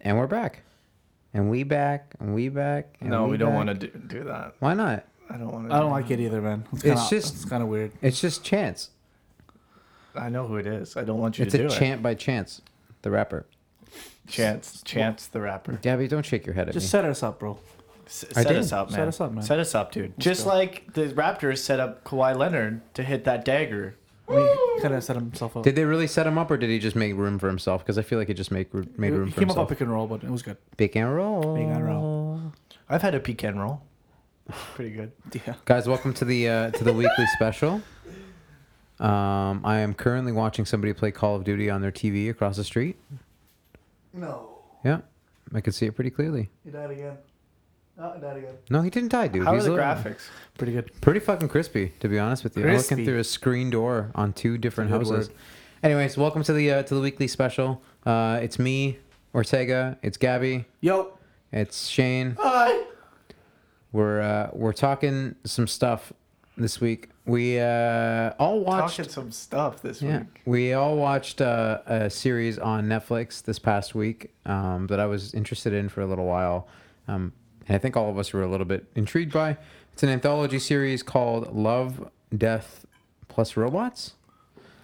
And we're back. And we back. And we back. And No, we don't want to do, do that. Why not? I don't want to. I don't like it either, man. It's, It's kinda, just- it's kind of weird. It's just chance. I know who it is. I don't want you It's to a do chant by chance. The rapper. it. Chance, Chance the rapper. Gabby, don't shake your head at Just me. set us up, bro. S- I set did. us up, man. Set us up, man. Set us up, dude. Just go. like the Raptors set up Kawhi Leonard to hit that dagger. I mean, he kind of set himself up. Did they really set him up, or did he just make room for himself? Because I feel like he just make made room he for came up on himself. pick and roll, but it was good. Pick and roll. Pick and roll. I've had a peek and roll. Pretty good. Yeah. Guys, welcome to the uh, to the weekly special. Um, I am currently watching somebody play Call of Duty on their TV across the street. No. Yeah, I can see it pretty clearly. He died again. Oh, he again. No, he didn't die, dude. How are He's the a- graphics? Pretty good. Pretty fucking crispy, to be honest with you. I'm looking through a screen door on two different good houses. word. Anyways, welcome to the uh, to the weekly special. Uh, it's me, Ortega. It's Gabby. Yo. It's Shane. Hi. We're uh, we're talking some stuff this week. We uh, all watched. Talking some stuff this Yeah, week. we all watched uh, a series on Netflix this past week um, that I was interested in for a little while, um, and I think all of us were a little bit intrigued by. It's an anthology series called Love, Death Plus Robots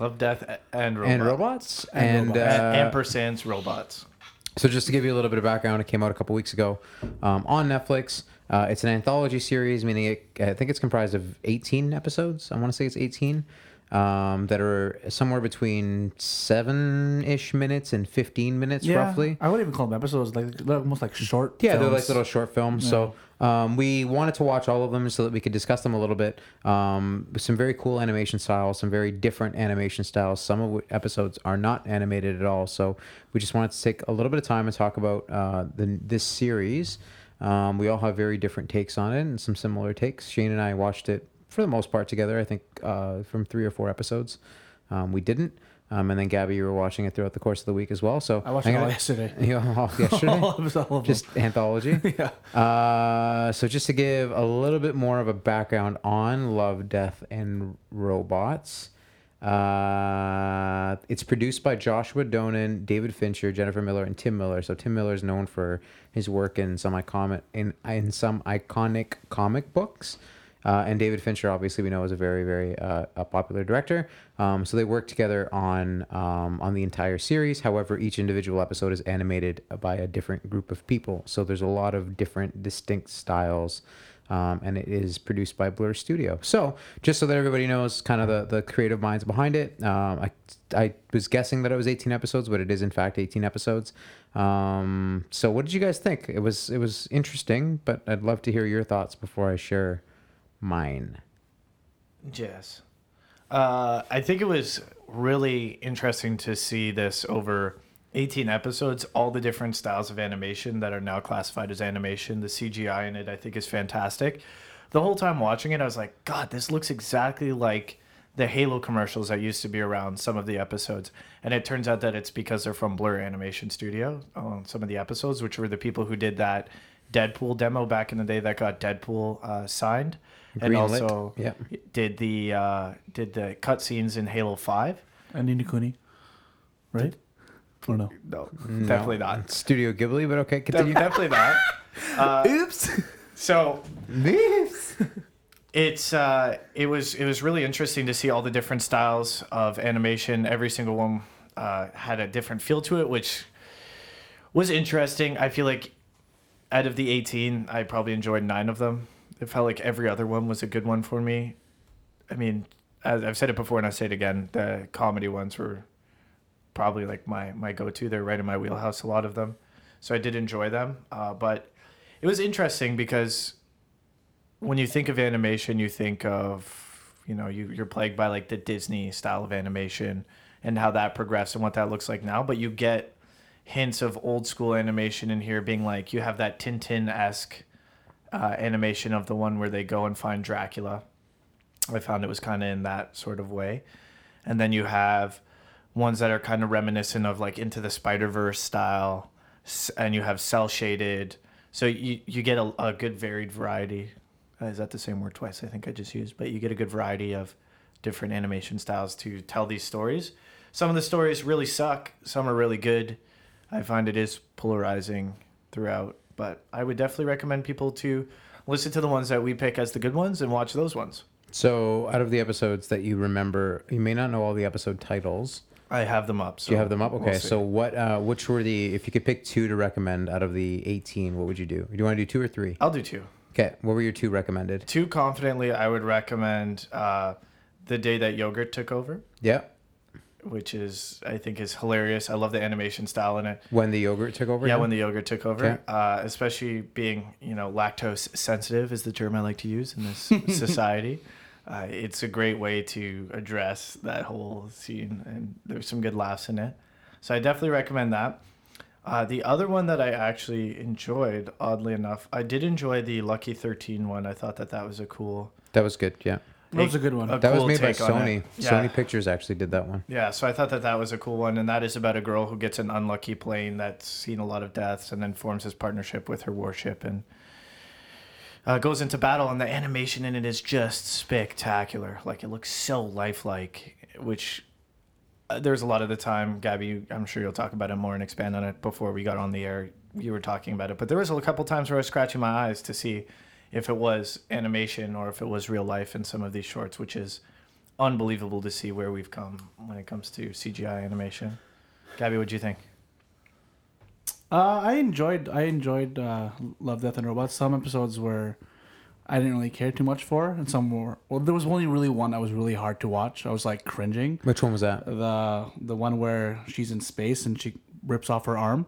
Love, death, and robots. and Robots, And and, uh, ampersands robots. so just to give you a little bit of background, it came out a couple weeks ago um, on Netflix. Uh, it's an anthology series, meaning it, I think it's comprised of 18 episodes. I want to say it's 18 um, that are somewhere between seven-ish minutes and 15 minutes, Yeah. roughly. I wouldn't even call them episodes. Like they're almost like short. Yeah, they're like little short films. So um, we wanted to watch all of them so that we could discuss them a little bit. Um, some very cool animation styles, some very different animation styles. Some of which episodes are not animated at all. So we just wanted to take a little bit of time and talk about uh, the, this series. Um, we all have very different takes on it and some similar takes. Shane and I watched it for the most part together. I think uh, from three or four episodes. Um, we didn't. Um, and then Gabby, you were watching it throughout the course of the week as well. So I watched I'm it all yesterday. You all yesterday. All of all of them. just anthology. yeah. Uh, so just to give a little bit more of a background on Love, Death, and Robots. Uh, it's produced by Joshua Donen, David Fincher, Jennifer Miller, and Tim Miller. So Tim Miller is known for his work in some iconic in in some iconic comic books. Uh, and David Fincher, obviously, we know is a very, very uh, a popular director. Um, so they work together on um, on the entire series. However, each individual episode is animated by a different group of people. So there's a lot of different, distinct styles. Um, and it is produced by Blur Studio. So, just so that everybody knows, kind of the, the creative minds behind it. Um, I I was guessing that it was 18 episodes, but it is in fact 18 episodes. Um, so, what did you guys think? It was it was interesting, but I'd love to hear your thoughts before I share mine. Yes. Uh, I think it was really interesting to see this over 18 episodes, all the different styles of animation that are now classified as animation. The CGI in it, I think, is fantastic. The whole time watching it, I was like, God, this looks exactly like the Halo commercials that used to be around some of the episodes. And it turns out that it's because they're from Blur Animation Studio on some of the episodes, which were the people who did that Deadpool demo back in the day that got Deadpool uh, signed. And Greenlit. also Yeah. did the uh, did the cutscenes in Halo Five. And Ni no Kuni. Right? Or no? No, definitely not. Studio Ghibli, but okay, De- continue. definitely not. Uh, Oops. so This. it's uh, it was it was really interesting to see all the different styles of animation. Every single one uh, had a different feel to it, which was interesting. I feel like out of the eighteen, I probably enjoyed nine of them. It felt like every other one was a good one for me. I mean, as I've said it before and I say it again, the comedy ones were probably like my my go to. They're right in my wheelhouse. A lot of them, so I did enjoy them. Uh, but it was interesting because when you think of animation, you think of you know you you're plagued by like the Disney style of animation and how that progressed and what that looks like now. But you get hints of old school animation in here, being like you have that Tintin esque uh, animation of the one where they go and find Dracula. I found it was kind of in that sort of way, and then you have ones that are kind of reminiscent of like Into the Spider Verse style, and you have cell shaded. So you you get a, a good varied variety. Uh, is that the same word twice? I think I just used, but you get a good variety of different animation styles to tell these stories. Some of the stories really suck. Some are really good. I find it is polarizing throughout, but I would definitely recommend people to listen to the ones that we pick as the good ones and watch those ones. So, out of the episodes that you remember, you may not know all the episode titles. I have them up. So Do you have them up? we'll Okay. so, what? Uh, which were the? If you could pick two to recommend out of the eighteen, what would you do? Do you want to do two or three? I'll do two. Okay. What were your two recommended? Two confidently, I would recommend uh, the day that yogurt took over, Yeah. Which is I think is hilarious. I love the animation style in it. When the yogurt took over. Yeah, when the yogurt took over, Okay. uh, especially being you know lactose sensitive is the term I like to use in this society. Uh, it's a great way to address that whole scene, and there's some good laughs in it. So I definitely recommend that. Uh, the other one that I actually enjoyed, oddly enough, I did enjoy the Lucky 13 one. I thought that that was a cool. that was good. Yeah. That was a good one. a That was made by take on it. Sony. Yeah. Sony Pictures actually did that one. Yeah, so I thought that that was a cool one, and that is about a girl who gets an unlucky plane that's seen a lot of deaths, and then forms this partnership with her warship and uh, goes into battle. And the animation in it is just spectacular. Like it looks so lifelike, which uh, there's a lot of the time, Gabby. I'm sure you'll talk about it more and expand on it before we got on the air. You were talking about it, but there was a couple times where I was scratching my eyes to see if it was animation or if it was real life in some of these shorts, which is unbelievable to see where we've come when it comes to CGI animation. Gabby, what do you think? Uh, I enjoyed I enjoyed uh, Love, Death, and Robots. Some episodes were I didn't really care too much for, and some were. Well, there was only really one that was really hard to watch. I was like cringing. Which one was that? The the one where she's in space and she rips off her arm.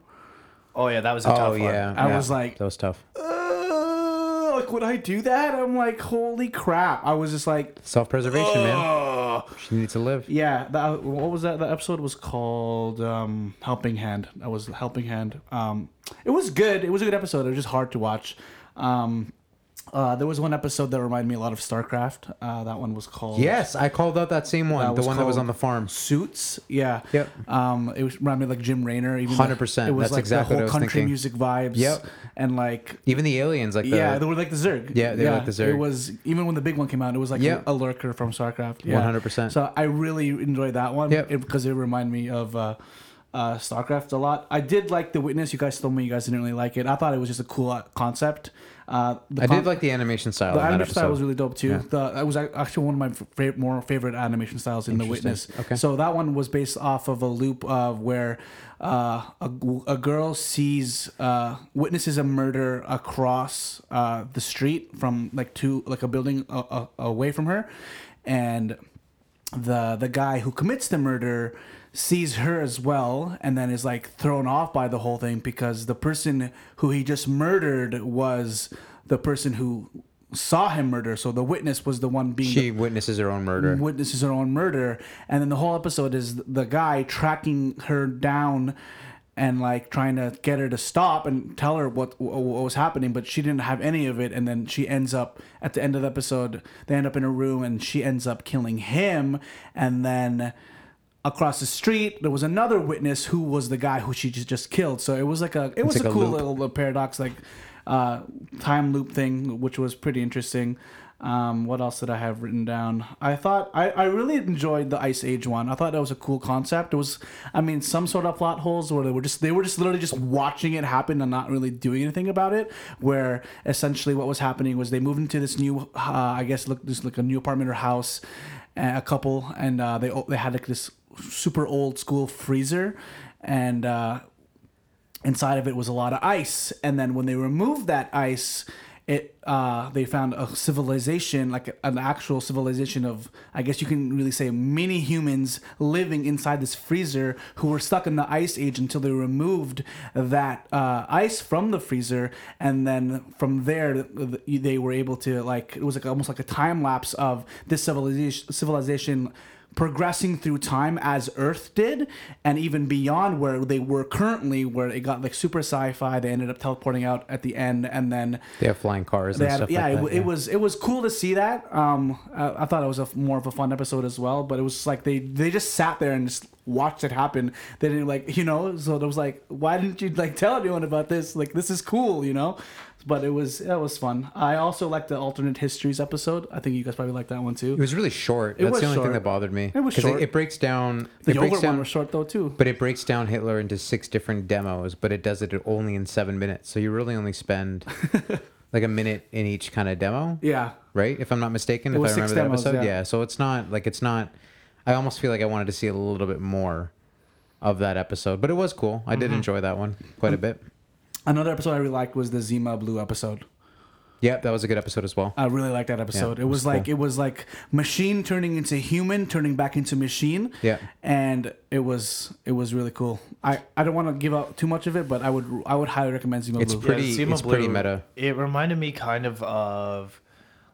Oh yeah, that was a Oh tough one. yeah. I was like- that was tough. Uh, like would I do that? I'm like, holy crap! I was just like, Self preservation, man. She needs to live. Yeah, that, what was that? The episode was called um, "Helping Hand." That was "Helping Hand." Um, it was good. It was a good episode. It was just hard to watch. Um, uh, there was one episode that reminded me a lot of StarCraft. Uh, that one was called Yes, I called out that same one. That the one that was on the farm. Suits. Yeah. Yep. Um, it was reminded me of, like Jim Raynor. Even 100%. It was That's like exactly the what whole I was country thinking. music vibes. Yep. And like Even the aliens, like the yeah, they were like the Zerg. Yeah, they were like the Zerg. It was even when the big one came out, it was like Yeah. a, a lurker from StarCraft. Yeah. 100%. So I really enjoyed that one Yep. because it reminded me of uh, uh, StarCraft a lot. I did like The Witness. You guys told me you guys didn't really like it. I thought it was just a cool uh, concept. Uh, I con- did like the animation style. the animation style was really dope too. Yeah. The that was actually one of my favorite, more favorite animation styles in The Witness. Okay. So that one was based off of a loop of where uh, a, a girl sees uh, witnesses a murder across uh, the street from like two like a building uh, uh, away from her, and the the guy who commits the murder sees her as well and then is like thrown off by the whole thing because the person who he just murdered was the person who saw him murder. So the witness was the one being She witnesses her own murder. witnesses her own murder. And then the whole episode is the guy tracking her down and like trying to get her to stop and tell her what what was happening but she didn't have any of it. And then she ends up at the end of the episode they end up in a room and she ends up killing him. And then across the street there was another witness who was the guy who she just, just killed so it was like a it was like a a cool little, little paradox like uh time loop thing which was pretty interesting um, what else did I have written down? I thought I, I really enjoyed the Ice Age one. I thought that was a cool concept. It was, I mean, some sort of plot holes where they were just they were just literally just watching it happen and not really doing anything about it. Where essentially what was happening was they moved into this new, uh, I guess, look this like a new apartment or house, uh, a couple, and uh, they they had like this super old school freezer, and uh, inside of it was a lot of ice. And then when they removed that ice it uh, they found a civilization like an actual civilization of i guess you can really say many humans living inside this freezer who were stuck in the ice age until they removed that uh, ice from the freezer. And then from there th- th- they were able to like it was like almost like a time lapse of this civilization civilization progressing through time as Earth did, and even beyond where they were currently, where it got like super sci-fi. They ended up teleporting out at the end, and then They have flying cars they and had, stuff yeah, like it, that. it was it was cool to see that. Um, I, I thought it was a, more of a fun episode as well, but it was like they they just sat there and just watched it happen. They didn't like, you know. So it was like, why didn't you like tell anyone about this? Like, this is cool, you know. But it was that was fun. I also liked the alternate histories episode. I think you guys probably like that one too. It was really short. It That's was the only short. thing that bothered me. It was 'Cause short. It, breaks down. The it breaks yogurt down, one was short though too. But it breaks down Hitler into six different demos, but it does it only in seven minutes. So you really only spend like a minute in each kind of demo, Yeah, right? If I'm not mistaken, It if I six remember the demos, episode. yeah. Yeah. So it's not like it's not. I almost feel like I wanted to see a little bit more of that episode, but it was cool. I Mm-hmm. did enjoy that one quite a bit. another episode I really liked was the Zima Blue episode. Yeah, that was a good episode as well. I really liked that episode. it it was, was like cool. it was like machine turning into human, turning back into machine. Yeah. and it was it was really cool. I, I don't want to give out too much of it, but I would I would highly recommend Zima It's Blue. pretty- Zima it's pretty Blue, meta. It reminded me kind of of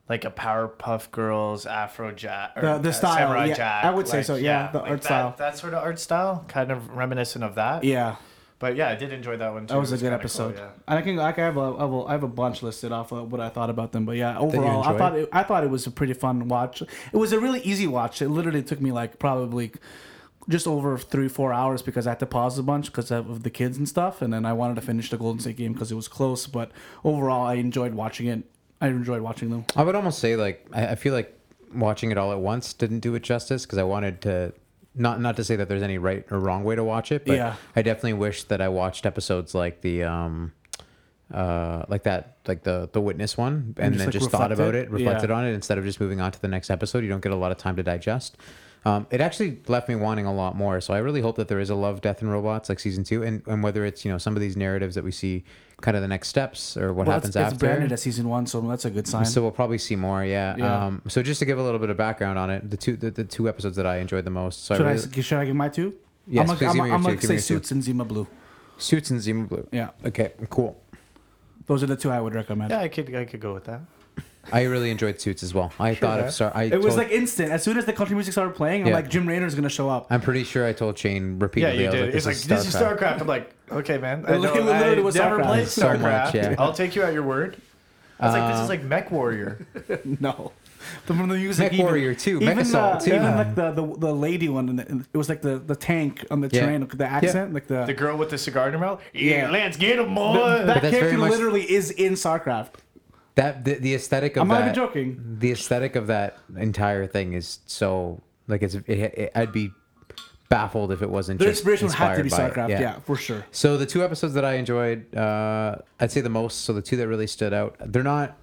like a Powerpuff Girls Afro Jack. The- the uh, style, yeah, I would say so, yeah, the art that, style. That sort of art style, kind of reminiscent of that. yeah, But yeah, I did enjoy that one too. that was It a good episode. cool, yeah. And I can I can have a, I have a I have a bunch listed off of what I thought about them. But yeah, overall, I thought it, I thought it was a pretty fun watch. It was a really easy watch. It literally took me like probably just over three four hours because I had to pause a bunch because of the kids and stuff, and then I wanted to finish the Golden State game because it was close. But overall, I enjoyed watching it. I enjoyed watching them. I would almost say like I, I feel like watching it all at once didn't do it justice because I wanted to not not to say that there's any right or wrong way to watch it, but Yeah. I definitely wish that I watched episodes like the um uh like that like the the witness one and, just, then like, just thought about it? it, reflected Yeah. on it instead of just moving on to the next episode. You don't get a lot of time to digest. Um, it actually left me wanting a lot more. So I really hope that there is a Love, Death, and Robots like season two, and, and whether it's you know some of these narratives that we see, kind of the next steps or what Well, happens it's, it's after. branded as season one, so that's a good sign. So we'll probably see more, yeah. Yeah. Um, so just to give a little bit of background on it, the two the, the two episodes that I enjoyed the most. So should I I, should I give my two? Yes, I'm please gonna, give I'm, me your I'm gonna give me say your two. Suits and Zima Blue. Suits and Zima Blue. Yeah, Okay, cool. those are the two I would recommend. Yeah, I could I could go with that. I really enjoyed Suits as well. I thought man. of sorry. I It was told- like instant. As soon as the country music started playing, I'm Yeah. like, Jim Raynor's gonna show up. I'm pretty sure I told Shane Yeah, repeatedly. you I was did. like, it's like this this is is StarCraft. StarCraft. I'm like, okay, man. It I know, literally I was never StarCraft. played So much, StarCraft. yeah. I'll take you at your word. I was like, this is like Mech Warrior. no, the, from the music. MechWarrior too, even, MechAssault uh, too. Even like the, the the lady one, and the, it was like the, the tank on the Yeah. train, the accent, like the. The girl with the cigar in her mouth. Yeah. Yeah, let's get him, the- boy. that that's very character much- literally is in StarCraft. That the, the aesthetic of I'm not even joking. The aesthetic of that entire thing is so like it's. It, it, I'd be baffled if it wasn't. The just inspiration have to be inspired by it. StarCraft, yeah. for sure. So the two episodes that I enjoyed, uh, I'd say the most. So the two that really stood out, they're not.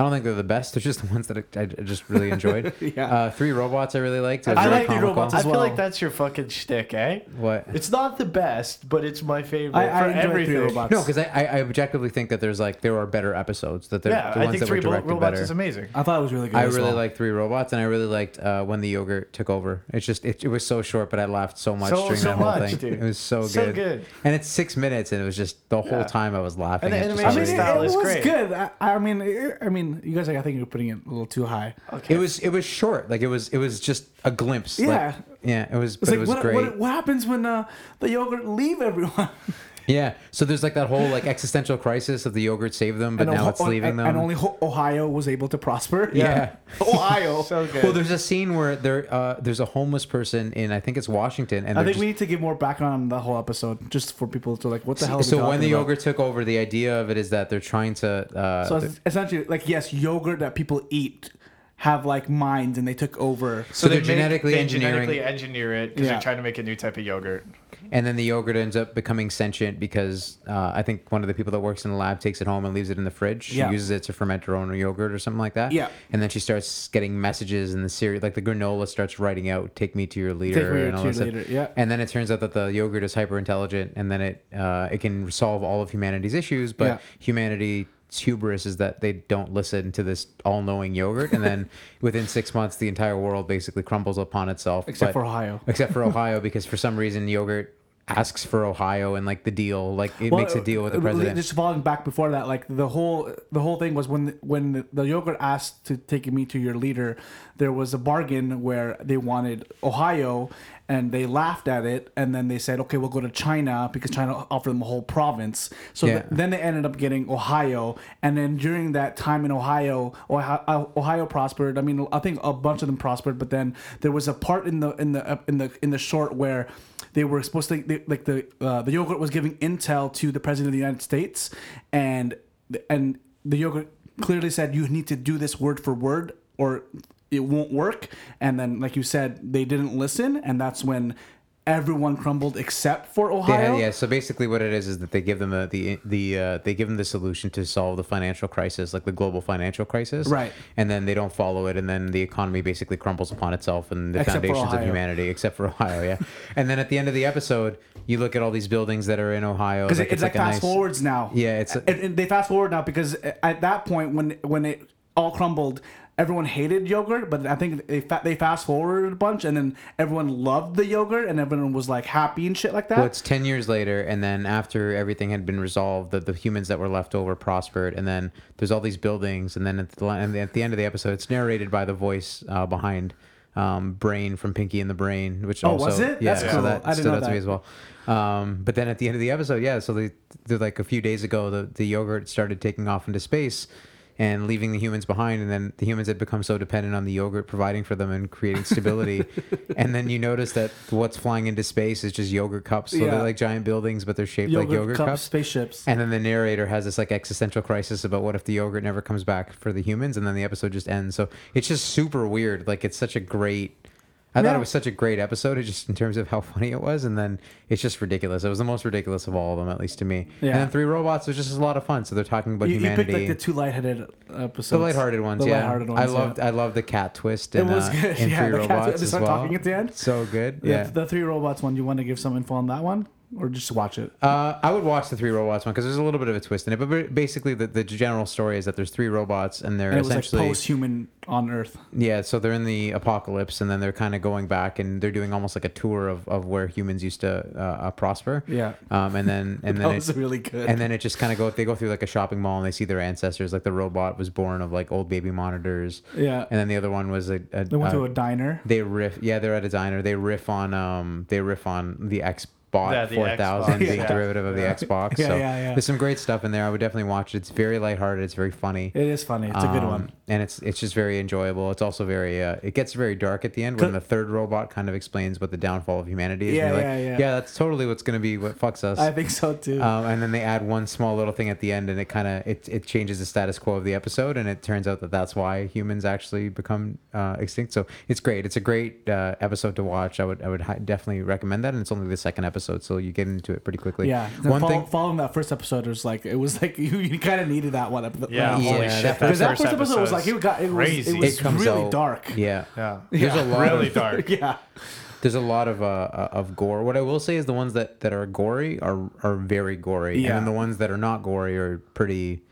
I don't think they're the best. They're just the ones that I, I just really enjoyed. Yeah. Uh, Three robots I really liked. I very like Three comical. Robots I as feel like that's your fucking shtick, eh? What? It's not the best, but it's my favorite I, for I enjoyed everything. Three Robots. No, because I, I, I objectively think that there's like there are better episodes that they're Yeah, the I ones think that Three were Ro- directed Robots better. is amazing. I thought it was really good. I as really well. liked Three Robots, and I really liked uh, when the yogurt took over. It's just it, it was so short, but I laughed so much So- during so that whole much, thing. dude. It was so, good. So good. good. and it's six minutes, and it was just the whole Yeah. time I was laughing. And the It's just I mean, animation amazing. it, style it is was great. good. I, I mean, it, I mean, you guys, like, I think you're putting it a little too high. Okay. It was it was short, like it was it was just a glimpse. like- Yeah. yeah, it was. It's But like it was what, great. what, what happens when uh, the yogurt leave everyone? Yeah, so there's like that whole like existential crisis of the yogurt saved them, but now Oho- it's leaving and, them. and only Ohio was able to prosper. yeah. Ohio. so good. Well, there's a scene where there uh, there's a homeless person in I think it's Washington, and I think just, we need to give more background on the whole episode, just for people to like, what the hell? Are we so when the about? yogurt took over, the idea of it is that they're trying to. Uh, so they're- essentially, like, yes, yogurt that people eat have like minds, and they took over. So they're they genetically they engineering- genetically engineer it because Yeah. they're trying to make a new type of yogurt. And then the yogurt ends up becoming sentient because uh, I think one of the people that works in the lab takes it home and leaves it in the fridge. She Yeah. uses it to ferment her own yogurt or something like that. Yeah. And then she starts getting messages in the cereal, like the granola starts writing out, "Take me to your leader," Take me and all your stuff. yeah. And then it turns out that the yogurt is hyper intelligent, and then it uh, it can solve all of humanity's issues, but Yeah. humanity's hubris is that they don't listen to this all-knowing yogurt, and then within six months, the entire world basically crumbles upon itself. Except But- for Ohio. except for Ohio because for some reason yogurt asks for Ohio and like the deal like it Well, makes a deal with the uh, president. Just falling back before that, like the whole the whole thing was when when the, yogurt asked to take me to your leader, there was a bargain where they wanted Ohio, and they laughed at it, and then they said, okay, we'll go to China because China offered them a whole province. So Yeah. th- then they ended up getting Ohio, and then during that time in Ohio, Ohio, uh, Ohio prospered. I mean, I think a bunch of them prospered, but then there was a part in the in the in the in the short where they were supposed to they, like the uh, the yogurt was giving intel to the president of the United States, and and the yogurt clearly said you need to do this word for word or it won't work. And then, like you said, they didn't listen, and that's when everyone crumbled except for Ohio. had- yeah, so basically what it is is that they give them a, the the uh, they give them the solution to solve the financial crisis, like the global financial crisis, Right. And then they don't follow it, and then the economy basically crumbles upon itself and the Except foundations of humanity, except for Ohio, yeah. and then at the end of the episode, you look at all these buildings that are in Ohio, because it's, like, a fast nice- forwards now. Yeah, it's a- and, and they fast forward now because at that point when when it all crumbled, everyone hated yogurt, but I think they fa- they fast forwarded a bunch, and then everyone loved the yogurt, and everyone was like happy and shit like that. Well, it's 10 years later, and then after everything had been resolved, the, the humans that were left over prospered, and then there's all these buildings, and then at the, and at the end of the episode, it's narrated by the voice uh, behind um, Brain from Pinky and the Brain, which Oh, also, was it? Yeah, That's so cool. that I didn't stood know out to me that. as well. Um, but then at the end of the episode, yeah, so they, they're like a few days ago, the, the yogurt started taking off into space and leaving the humans behind and then the humans had become so dependent on the yogurt providing for them and creating stability. And then you notice that what's flying into space is just yogurt cups. So Yeah. they're like giant buildings but they're shaped yogurt, like yogurt cups, cups. spaceships. and then the narrator has this like existential crisis about what if the yogurt never comes back for the humans and then the episode just ends. So it's just super weird. Like it's such a great I thought it was such a great episode, it just in terms of how funny it was, and then it's just ridiculous. It was the most ridiculous of all of them, at least to me. Yeah. And then Three Robots was just a lot of fun. So they're talking about you, you picked like the two lightheaded episodes. The lighthearted ones, The yeah. lighthearted I ones, loved, yeah. I loved the cat twist. It In, was uh, good, In yeah, Three the cat Robots twist, they as well. talking at the end. So good, The- yeah. The, three robots one. You want to give some info on that one, or just watch it? Uh, I would watch the Three Robots one because there's a little bit of a twist in it, but basically the, the general story is that there's three robots and they're And was like essentially post-human on Earth. yeah. So they're in the apocalypse and then they're kind of going back and they're doing almost like a tour of, of where humans used to uh, uh, prosper. Yeah. Um, and then and then was it, really good. and then it just kind of go they go through like a shopping mall and they see their ancestors like the robot was born of like old baby monitors yeah. and then the other one was a, a They went to a diner. they riff yeah they're at a diner they riff on um they riff on the xbox Yeah, 4000 being yeah. derivative of the xbox Yeah, so yeah, yeah. there's some great stuff in there i would definitely watch it it's very lighthearted it's very funny It is funny. It's a good Um, one. and it's it's just very enjoyable it's also very uh, it gets very dark at the end when the third robot kind of explains what the downfall of humanity is Yeah, yeah, like, yeah. that's totally what's going to be what fucks us I think so too. um, and then they add one small little thing at the end, and it kind of it, it changes the status quo of the episode, and it turns out that that's why humans actually become uh, extinct. So it's great. It's a great uh, episode to watch. I would I would hi- definitely recommend that, and it's only the second episode, so you get into it pretty quickly. yeah. One Follow- thing. following that first episode, it was like it was like you, you kind of needed that one. episode. Yeah, Yeah, holy that shit. first- because that first first episode was like it got it was crazy. it was It comes really out- dark. Yeah. Yeah. There's Yeah. a lot really of dark. yeah. there's a lot of uh, uh, of gore. What I will say is the ones that, that are gory are are very gory, and then the ones that are not gory are pretty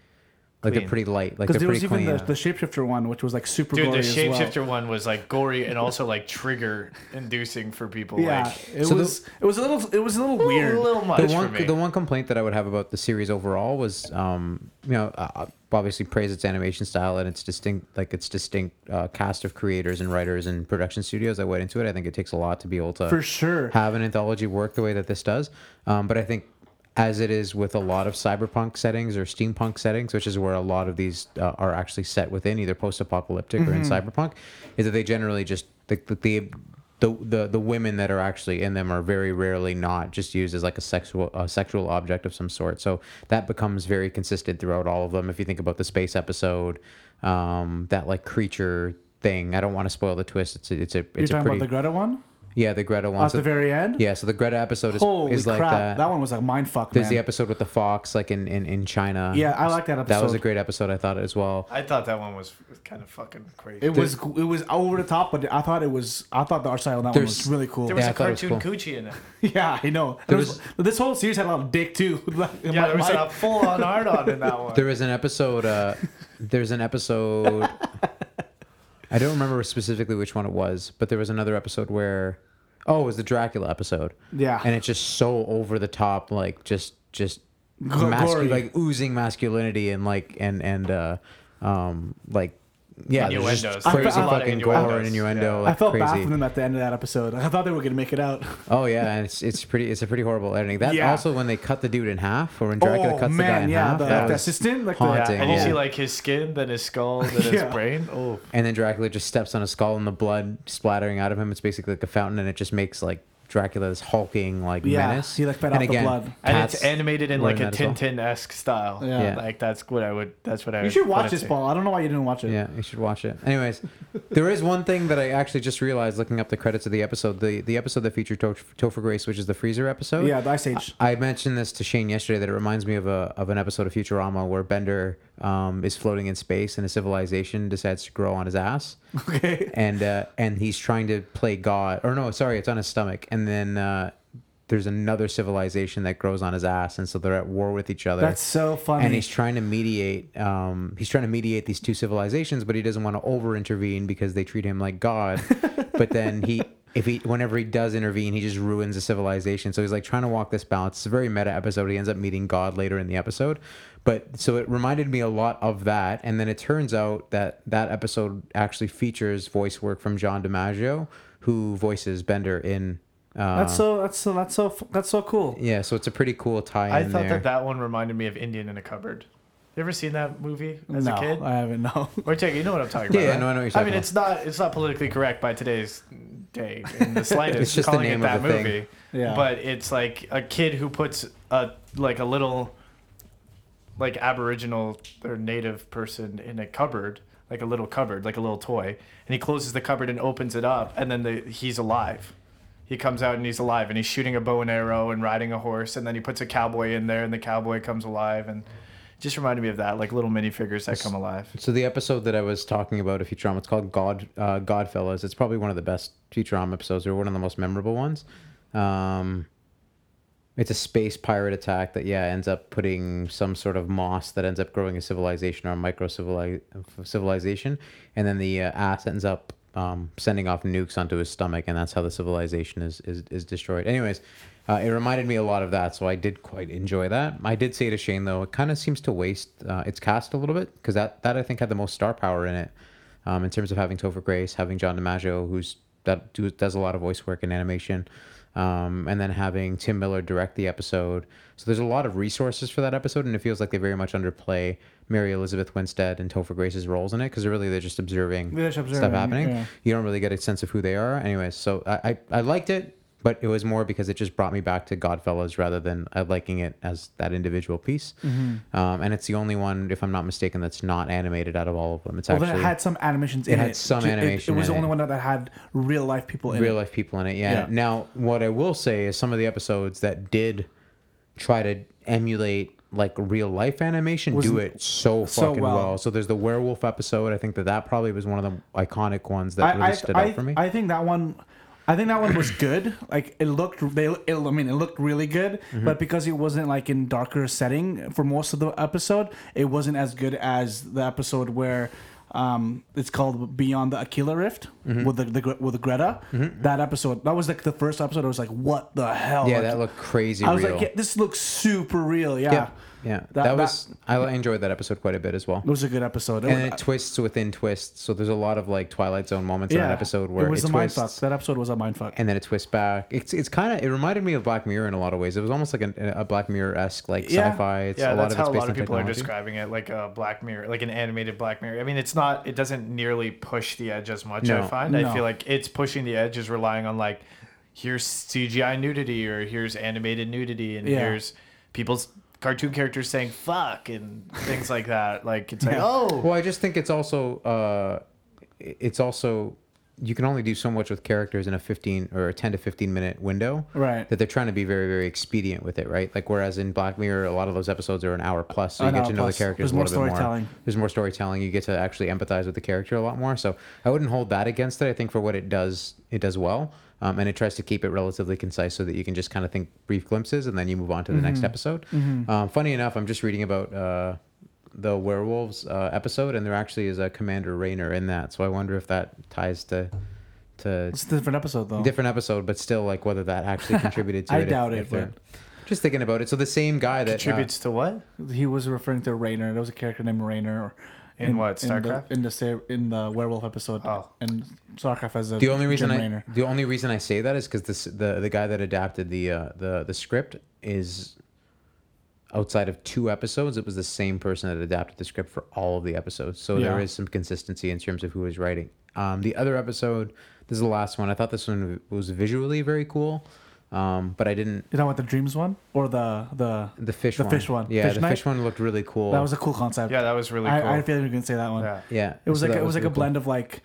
like Clean. they're pretty light. Like Because they're there was pretty even clean. the, the shapeshifter one, which was like super Dude, the gory as well. shapeshifter one was like gory and also like trigger inducing for people. Yeah, Like, it So the- was it was a little it was a little weird. a little much the for one me. the one complaint that I would have about the series overall was um you know uh, obviously praise its animation style and its distinct like its distinct uh, cast of creators and writers and production studios that went into it I think it takes a lot to be able to For sure. have an anthology work the way that this does um, but I think as it is with a lot of cyberpunk settings or steampunk settings, which is where a lot of these uh, are actually set within either post-apocalyptic or in Mm-hmm. cyberpunk, is that they generally just the the, the the the women that are actually in them are very rarely not just used as like a sexual a sexual object of some sort. So that becomes very consistent throughout all of them. If you think about the space episode, um, that like creature thing. I don't want to spoil the twist. It's a, it's a You're it's a talking pretty about the Greta one yeah the Greta one. at So- the very end. yeah, so the Greta episode is Holy is like crap! uh, that one was like mind fuck, there's man. the episode with the fox, like in, in, in China. Yeah, I like that episode. That was a great episode, I thought as well. I thought that one was kind of fucking crazy. It was it was over the top, but I thought it was I thought the art style on that one was really cool. there was Yeah, I a thought it was cartoon cool. coochie in it. yeah, I know. There There was, this whole series had a lot of dick too. Yeah, there was a full on hard on in that one. There was an episode. Uh, there's an episode. I don't remember specifically which one it was, but there was another episode where, oh, it was the Dracula episode. Yeah. and it's just so over the top, like just just mascu- like oozing masculinity and like and and uh, um like yeah, there's Innuendos. just There's crazy a lot of fucking gore innuendos. and innuendo. Yeah. Like I felt crazy. bad for them at the end of that episode. I thought they were gonna make it out. Oh yeah, and it's it's pretty it's a pretty horrible editing. That Yeah. also when they cut the dude in half, or when Dracula oh cuts the guy in yeah, half, the, that the was assistant, like haunting. the, Yeah, and you yeah. see like his skin, then his skull, then his Yeah. brain. Oh, and then Dracula just steps on a skull and the blood splattering out of him. It's basically like a fountain, and it just makes like Dracula's hulking like Yeah, menace. he, like, fed and off the blood. and it's animated in like a learn that well. Tintin esque style. Yeah. Yeah. like that's what I would. That's what I. You would should watch this, to. Paul. I don't know why you didn't watch it. Yeah, you should watch it. Anyways, there is one thing that I actually just realized looking up the credits of the episode. The the episode that featured To- Topher Grace, which is the freezer episode. yeah, the Ice Age. I mentioned this to Shane yesterday that it reminds me of a of an episode of Futurama where Bender um, is floating in space and a civilization decides to grow on his ass, Okay. and uh, and he's trying to play God. Or no, sorry, it's on his stomach, and then. Uh, there's another civilization that grows on his ass, and so they're at war with each other. That's so funny. and he's trying to mediate. Um, he's trying to mediate these two civilizations, but he doesn't want to over intervene because they treat him like God. but then he, if he, whenever he does intervene, he just ruins the civilization. So he's like trying to walk this balance. It's a very meta episode. He ends up meeting God later in the episode, but so it reminded me a lot of that. And then it turns out that that episode actually features voice work from John DiMaggio, who voices Bender in. Uh, that's so. That's so. That's so. That's so cool. yeah, so it's a pretty cool tie-in I thought there. that that one reminded me of Indian in a Cupboard. You ever seen that movie as no, a kid? I haven't. No. Or take you know what I'm talking about. yeah, right? no, I know what you're I mean, about. it's not it's not politically correct by today's day in the slightest. It's just the calling name it of that the thing. movie. Yeah. But it's like a kid who puts a like a little like Aboriginal or Native person in a cupboard, like a little cupboard, like a little toy, and he closes the cupboard and opens it up, and then the, he's alive. He comes out and he's alive, and he's shooting a bow and arrow and riding a horse, and then he puts a cowboy in there, and the cowboy comes alive, and just reminded me of that, like little minifigures that come alive. So the episode that I was talking about of Futurama, it's called God uh, Godfellas. It's probably one of the best Futurama episodes, or one of the most memorable ones. Um, it's a space pirate attack that yeah ends up putting some sort of moss that ends up growing a civilization or a micro civilization, and then the uh, ass ends up um, sending off nukes onto his stomach, and that's how the civilization is is, is destroyed. Anyways. Uh, it reminded me a lot of that, so I did quite enjoy that. I did say to Shane though, it kind of seems to waste uh, its cast a little bit because that that I think had the most star power in it, um, in terms of having Topher Grace, having John DiMaggio, who's that do, does a lot of voice work and animation, um, and then having Tim Miller direct the episode. So there's a lot of resources for that episode, and it feels like they very much underplay Mary Elizabeth Winstead and Topher Grace's roles in it because really they're just observing, They're just stuff happening. yeah. You don't really get a sense of who they are. Anyways, so I, I, I liked it but it was more because it just brought me back to Godfellas rather than uh, liking it as that individual piece. Mm-hmm. Um, and it's the only one, if I'm not mistaken, that's not animated out of all of them. It's Well, actually it had some animations it in it. had some it- animation It, was the only it. one that had real life people in real it. life people in it. Yeah. Yeah. Now, what I will say is some of the episodes that did try to emulate like real life animation do it so so fucking well. well. So there's the werewolf episode. I think that that probably was one of the iconic ones that really I, I, stood I, out for me. I think that one. I think that one was good. Like it looked, they, it, I mean, it looked really good. Mm-hmm. But because it wasn't like in darker setting for most of the episode, it wasn't as good as the episode where um, it's called Beyond the Aquila Rift Mm-hmm. with the, the with the Greta. That episode, that was like the first episode. I was like, what the hell? yeah, Like, that looked crazy I was real. like, yeah, this looks super real. Yeah, yeah. Yeah. That, That- was I enjoyed that episode quite a bit as well. it was a good episode. It and was- it uh, twists within twists. So there's a lot of like Twilight Zone moments in that episode where it was it a twists, mindfuck. That episode was a mindfuck. and then it twists back. It's it's kind of it reminded me of Black Mirror in a lot of ways. It was almost like a, a Black Mirror esque like Yeah. sci-fi. It's yeah, a lot that's of how it's a based lot of on people are describing it, like a Black Mirror, like an animated Black Mirror. I mean, it's not, it doesn't nearly push the edge as much. I find. No. I feel like it's pushing the edge is relying on like, here's CGI nudity or here's animated nudity and Yeah. here's people's cartoon characters saying fuck and things like that. Like it's like, Yeah. oh, Well, I just think it's also uh, it's also you can only do so much with characters in a 15 or a 10 to 15 minute window. Right. That they're trying to be very very expedient with it, right? Like whereas in Black Mirror, a lot of those episodes are an hour plus, so you get to know plus. the characters There's a more little bit more. There's more storytelling. You get to actually empathize with the character a lot more. So I wouldn't hold that against it. I think for what it does, it does well. Um, and it tries to keep it relatively concise so that you can just kind of think brief glimpses and then you move on to the Mm-hmm. next episode. Um, funny enough, I'm just reading about uh, the werewolves uh, episode, and there actually is a Commander Rayner in that. So I wonder if that ties to to It's a different episode though. different episode, but still like whether that actually contributed to I it. if- doubt if it, they're- Just thinking about it. So the same guy that uh, contributes to what? He was referring to Rayner. There was a character named Rainer In what, in the, StarCraft? in the ser- in the werewolf episode. Oh. and StarCraft as a The only reason I Raynor. the only reason I say that is because this the the guy that adapted the uh, the the script is outside of two episodes. It was the same person that adapted the script for all of the episodes, so there Yeah. is some consistency in terms of who was writing. Um, the other episode, this is the last one. I thought this one was visually very cool, um, but I didn't. You know what the dreams one or the the The fish The one. fish one. Yeah, Fish the night? fish one looked really cool. that was a cool concept. Yeah, that was really cool. I, I feel like you can say that one. yeah. yeah. It was so like it was like a really cool. blend of like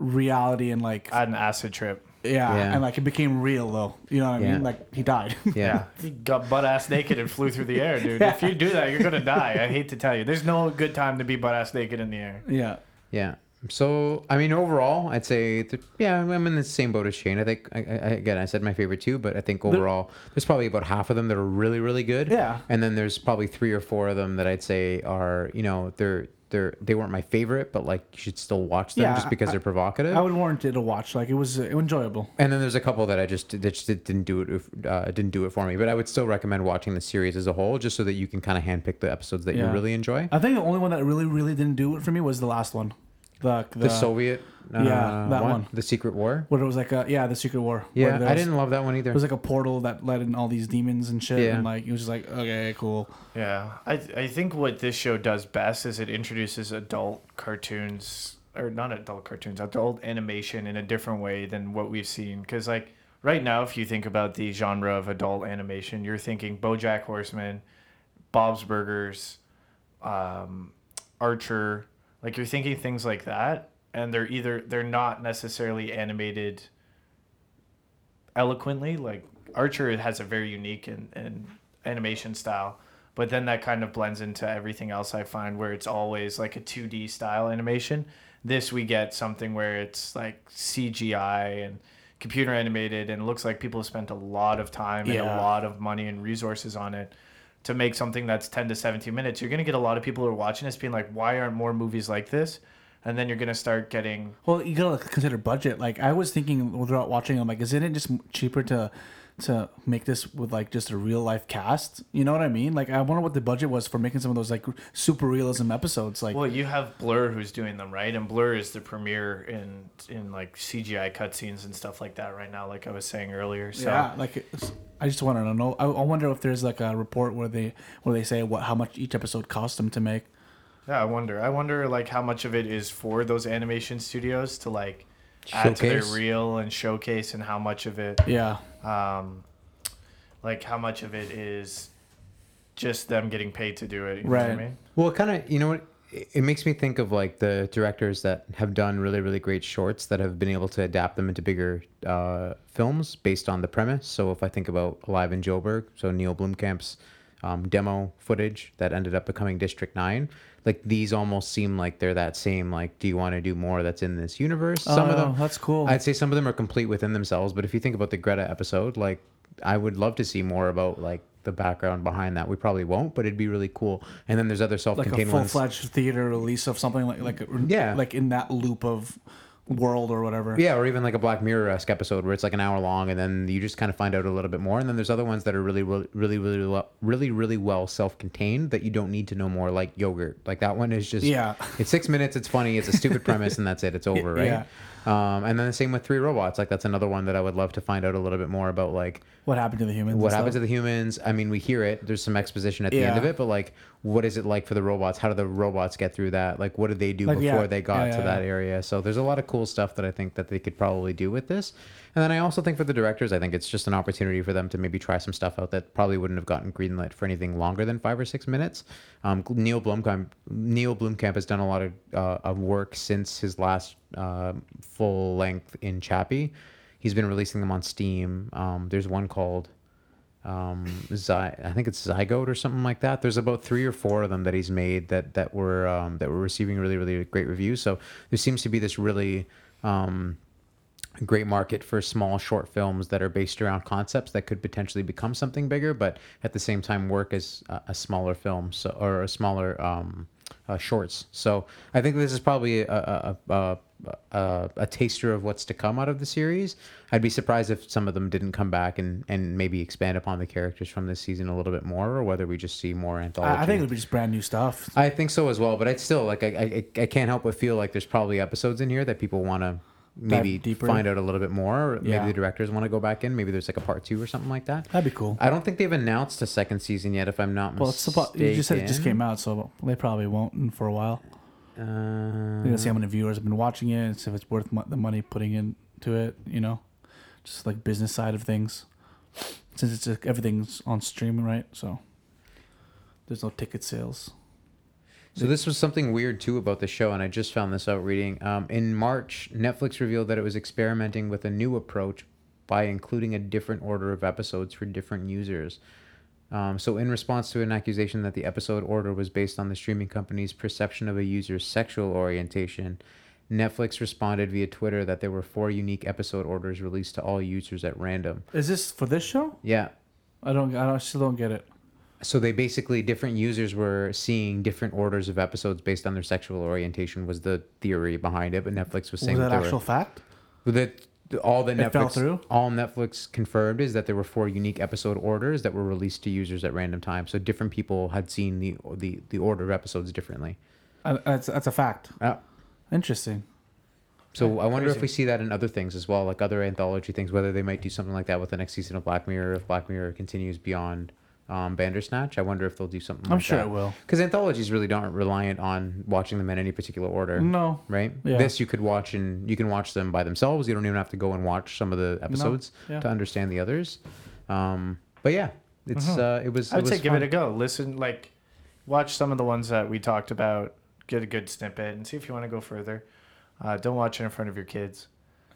reality and like I had an acid trip. yeah, Yeah. and like it became real though. You know what I Yeah. mean? Like he died. Yeah. He got butt ass naked and flew through the air, dude. If you do that, you're gonna die. I hate to tell you. There's no good time to be butt ass naked in the air. yeah. Yeah. So I mean, overall, I'd say yeah, I'm in the same boat as Shane. I think I, I, again, I said my favorite two, but I think overall, there's probably about half of them that are really, really good. Yeah. And then there's probably three or four of them that I'd say are, you know, they're they're they weren't my favorite, but like you should still watch them Yeah, just because I- they're provocative. I would warrant it to watch. Like it was uh, enjoyable. and then there's a couple that I just that just didn't do it uh, didn't do it for me. But I would still recommend watching the series as a whole, just so that you can kind of handpick the episodes that you Yeah. really enjoy. I think the only one that really, really didn't do it for me was the last one. The the, The Soviet, uh, Yeah, that one. the Secret War. What it was like a yeah, the Secret War. Yeah, where I was- didn't love that one either. It was like a portal that let in all these demons and shit, Yeah. and like it was just like okay, cool. Yeah, I I think what this show does best is it introduces adult cartoons or not adult cartoons, adult animation in a different way than what we've seen. Because like right now, if you think about the genre of adult animation, you're thinking BoJack Horseman, Bob's Burgers, um, Archer. Like you're thinking things like that, and they're either they're not necessarily animated eloquently. Like Archer has a very unique and, and animation style, but then that kind of blends into everything else I find where it's always like a 2D style animation. This we get something where it's like CGI and computer animated and it looks like people have spent a lot of time and a lot of money and resources on it to make something that's 10 to 17 minutes. You're going to get a lot of people who are watching this being like, why aren't more movies like this? And then you're going to start getting Well, you gotta consider budget. Like I was thinking without watching, I'm like, isn't it just cheaper to to make this with like just a real life cast? You know what I mean? Like I wonder what the budget was for making some of those like super realism episodes. Like Well, you have Blur who's doing them, right? And Blur is the premier in in like CGI cutscenes and stuff like that right now, like I was saying earlier. So yeah, like I just want to know. I, I wonder if there's like a report where they where they say what how much each episode cost them to make. yeah, I wonder. I wonder like how much of it is for those animation studios to like add to their Showcase. reel and showcase, and how much of it, Yeah, um, like how much of it is just them getting paid to do it. You Know Right. what I mean? Well, kind of, you know what? It it makes me think of like the directors that have done really, really great shorts that have been able to adapt them into bigger uh, films based on the premise. So if I think about Alive in Joburg, so Neil Blomkamp's um, demo footage that ended up becoming District 9, like these almost seem like they're that same, like, do you want to do more that's in this universe? Some of Oh, them, that's cool. I'd say some of them are complete within themselves, but if you think about the Greta episode, like I would love to see more about like the background behind that. We probably won't, but it'd be really cool. And then there's other self-contained like a self-contained full ones. theater release of something like like Yeah. like in that loop of world or whatever. Yeah, or even like a Black Mirror esque episode where it's like an hour long, and then you just kind of find out a little bit more. And then there's other ones that are really, really, really, really, well, really, really well self-contained that you don't need to know more. Like yogurt, like that one is just Yeah. It's six minutes. It's funny. It's a stupid premise, and that's it. It's over, right? Yeah. Um, and then the same with Three Robots. Like that's another one that I would love to find out a little bit more about. Like What happened to the humans? what happened to the humans i mean we hear it there's some exposition at the end of it but like what is it like for the robots? How do the robots get through that? Like what did they do Like, before yeah. they got Yeah, to yeah, that area? So there's a lot of cool stuff that i think that they could probably do with this. And then i also think for the directors i think it's just an opportunity for them to maybe try some stuff out that probably wouldn't have gotten greenlit for anything longer than five or six minutes. Um, neil blomkamp neil blomkamp has done a lot of, uh, of work since his last uh, full length in chappie. He's been releasing them on steam. Um, there's one called um Zy- I think it's Zygote or something like that. There's about three or four of them that he's made that that were um, that were receiving really really great reviews. So there seems to be this really um, great market for small short films that are based around concepts that could potentially become something bigger, but at the same time work as a, a smaller film so or a smaller um, uh, shorts. So I think this is probably a, a, a, a, a taster of what's to come out of the series. I'd be surprised if some of them didn't come back and, and maybe expand upon the characters from this season a little bit more, or whether we just see more anthology. I, I think it would be just brand new stuff. I think so as well, but I'd still like I, I I can't help but feel like there's probably episodes in here that people want to maybe deeper. find out a little bit more. Or maybe Yeah. the directors want to go back in. Maybe there's like a part two or something like that. That'd be cool. I don't think they've announced a second season yet, if I'm not Well, it's mistaken. about, you just said it just came out, so they probably won't for a while. Uh, They're gonna see how many viewers have been watching it, and see if it's worth mo- the money putting into it. You know, just like business side of things. Since it's like, everything's on streaming, right? So there's no ticket sales. So this was something weird too about the show, and I just found this out reading. Um, in March, Netflix revealed that it was experimenting with a new approach by including a different order of episodes for different users. Um, so, in response to an accusation that the episode order was based on the streaming company's perception of a user's sexual orientation, Netflix responded via Twitter that there were four unique episode orders released to all users at random. Is this for this show? Yeah, I don't. I still don't get it. So they basically different users were seeing different orders of episodes based on their sexual orientation was the theory behind it but netflix was saying Was that that, actual were, fact? that all that It netflix through? all netflix confirmed is that there were four unique episode orders that were released to users at random times so different people had seen the the, the order of episodes differently Uh, that's that's a fact. uh, Interesting. so i wonder if we see that in other things as well like other anthology things whether they might do something like that with the next season of black mirror if black mirror continues beyond um, Bandersnatch. I wonder if they'll do something. I'm like sure that. it will. Because anthologies really don't reliant on watching them in any particular order, No. right? Yeah. This you could watch and you can watch them by themselves. You don't even have to go and watch some of the episodes Yeah. to understand the others. Um, but yeah, it's Mhm. uh, it was. I would say was give it a go. Listen, like, watch some of the ones that we talked about. Get a good snippet and see if you want to go further. Uh, don't watch it in front of your kids.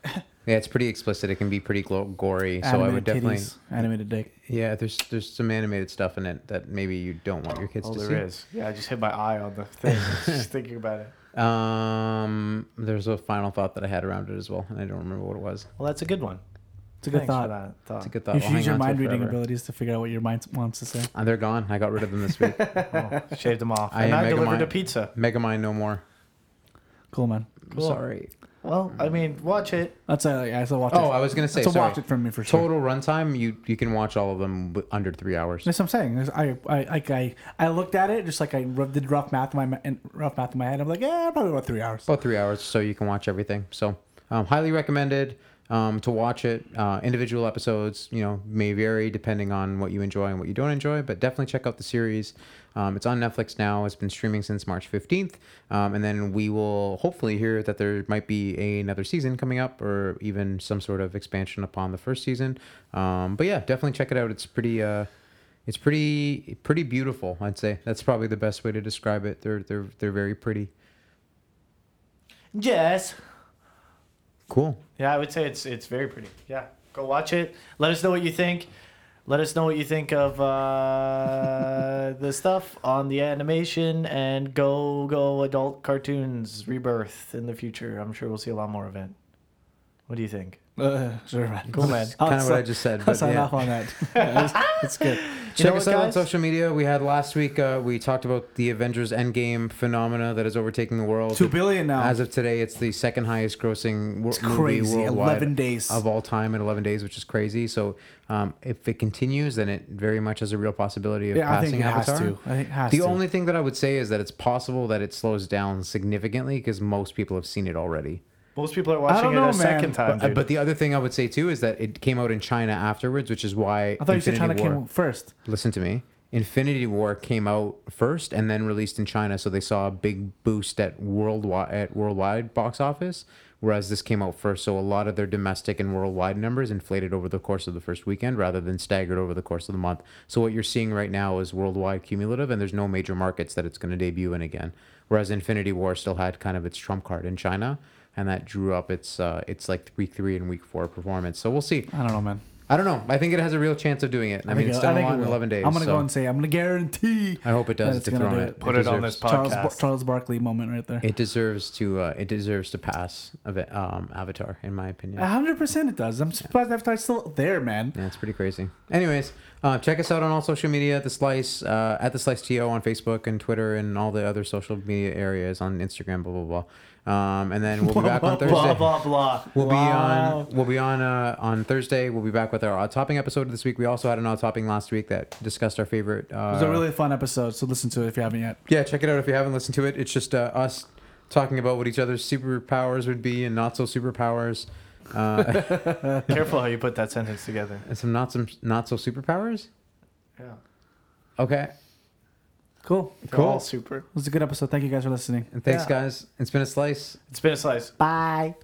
Yeah, it's pretty explicit. It can be pretty glo- gory. so I would definitely. titties, animated dick. Yeah, there's there's some animated stuff in it that maybe you don't want your kids Oh, to there see. is. Yeah, I just hit my eye on the thing. just thinking about it. Um, there's a final thought that I had around it as well, and I don't remember what it was. Well, that's a good one. It's a good Thanks for thought. that thought. It's a good thought. You We'll use hang your on to it mind reading forever. abilities to figure out what your mind wants to say. Uh, they're gone. I got rid of them this week. Oh, shaved them off. I and am I Mega delivered Mind. a pizza. Megamind no more. Cool, man. I'm Cool. sorry. Well, I mean, watch it. That's a yeah. It's a watch. Oh, it. I was gonna say It's a sorry. watch it from me for sure. Total runtime, you you can watch all of them w- under three hours. That's what I'm saying. There's- I, I, like I, I looked at it just like I ru- did rough math in my ma- in- rough math in my head. I'm like, yeah, probably about three hours. About three hours, so you can watch everything. So, um, highly recommended um, to watch it. Uh, individual episodes, you know, may vary depending on what you enjoy and what you don't enjoy, but definitely check out the series. Um, it's on Netflix now. It's been streaming since March 15th, um, and then we will hopefully hear that there might be a, another season coming up, or even some sort of expansion upon the first season. Um, but yeah, definitely check it out. It's pretty. Uh, it's pretty pretty beautiful. I'd say that's probably the best way to describe it. They're they're they're very pretty. Yes. Cool. Yeah, I would say it's it's very pretty. Yeah, go watch it. Let us know what you think. Let us know what you think of uh, the stuff on the animation and go go adult cartoons rebirth in the future. I'm sure we'll see a lot more of it. What do you think? Uh, sure, man. Cool, man. I'll kind of what I just said. I'll But sign yeah. off on that. Yeah, it's, it's good. You Check know us what, out on social media. We had last week. Uh, we talked about the Avengers Endgame phenomena that is overtaking the world. Two billion now. As of today, it's the second highest grossing it's movie crazy. worldwide Eleven days. of all time in 11 days, which is crazy. So, um, if it continues, then it very much has a real possibility of yeah, I passing think it has Avatar. to. I think it has The to. only thing that I would say is that it's possible that it slows down significantly because most people have seen it already. Most people are watching don't it know, a man. second time. But, uh, dude. but the other thing I would say too is that it came out in China afterwards, which is why I thought you said China Infinity War- came first. listen to me. Infinity War came out first and then released in China, so they saw a big boost at worldwide at worldwide box office. Whereas this came out first, so a lot of their domestic and worldwide numbers inflated over the course of the first weekend rather than staggered over the course of the month. So what you're seeing right now is worldwide cumulative, and there's no major markets that it's going to debut in again. Whereas Infinity War still had kind of its trump card in China, and that drew up its uh, its like week three and week four performance. So we'll see. I don't know, man. I don't know. I think it has a real chance of doing it. I, mean, it's it- done a it in 11 days. I'm gonna so go and say I'm gonna guarantee. I hope it does That's to gonna throw do it. it. Put it on this podcast. Charles Bar- Charles Barkley moment right there. It deserves to. Uh, it deserves to pass of it, um, Avatar, in my opinion. hundred percent, it does. I'm surprised Avatar's still there, man. Yeah, it's pretty crazy. Anyways, Uh, check us out on all social media at the Slice, uh, at the Slice To on Facebook and Twitter and all the other social media areas on Instagram. Blah blah blah. Um, and then we'll be back on Thursday. Blah blah blah. We'll be on. We'll be on uh, on Thursday. We'll be back with our odd topping episode this week. We also had an odd topping last week that discussed our favorite. Uh, It was a really fun episode, so listen to it if you haven't yet. yeah, check it out if you haven't listened to it. It's just uh, us talking about what each other's superpowers would be and not so superpowers. Uh, Careful how you put that sentence together. and some not some not so superpowers. Yeah. Okay, Cool. They're Cool. all super. It was a good episode. Thank you guys for listening. and thanks Yeah. guys. It's been a slice. It's been a slice. Bye.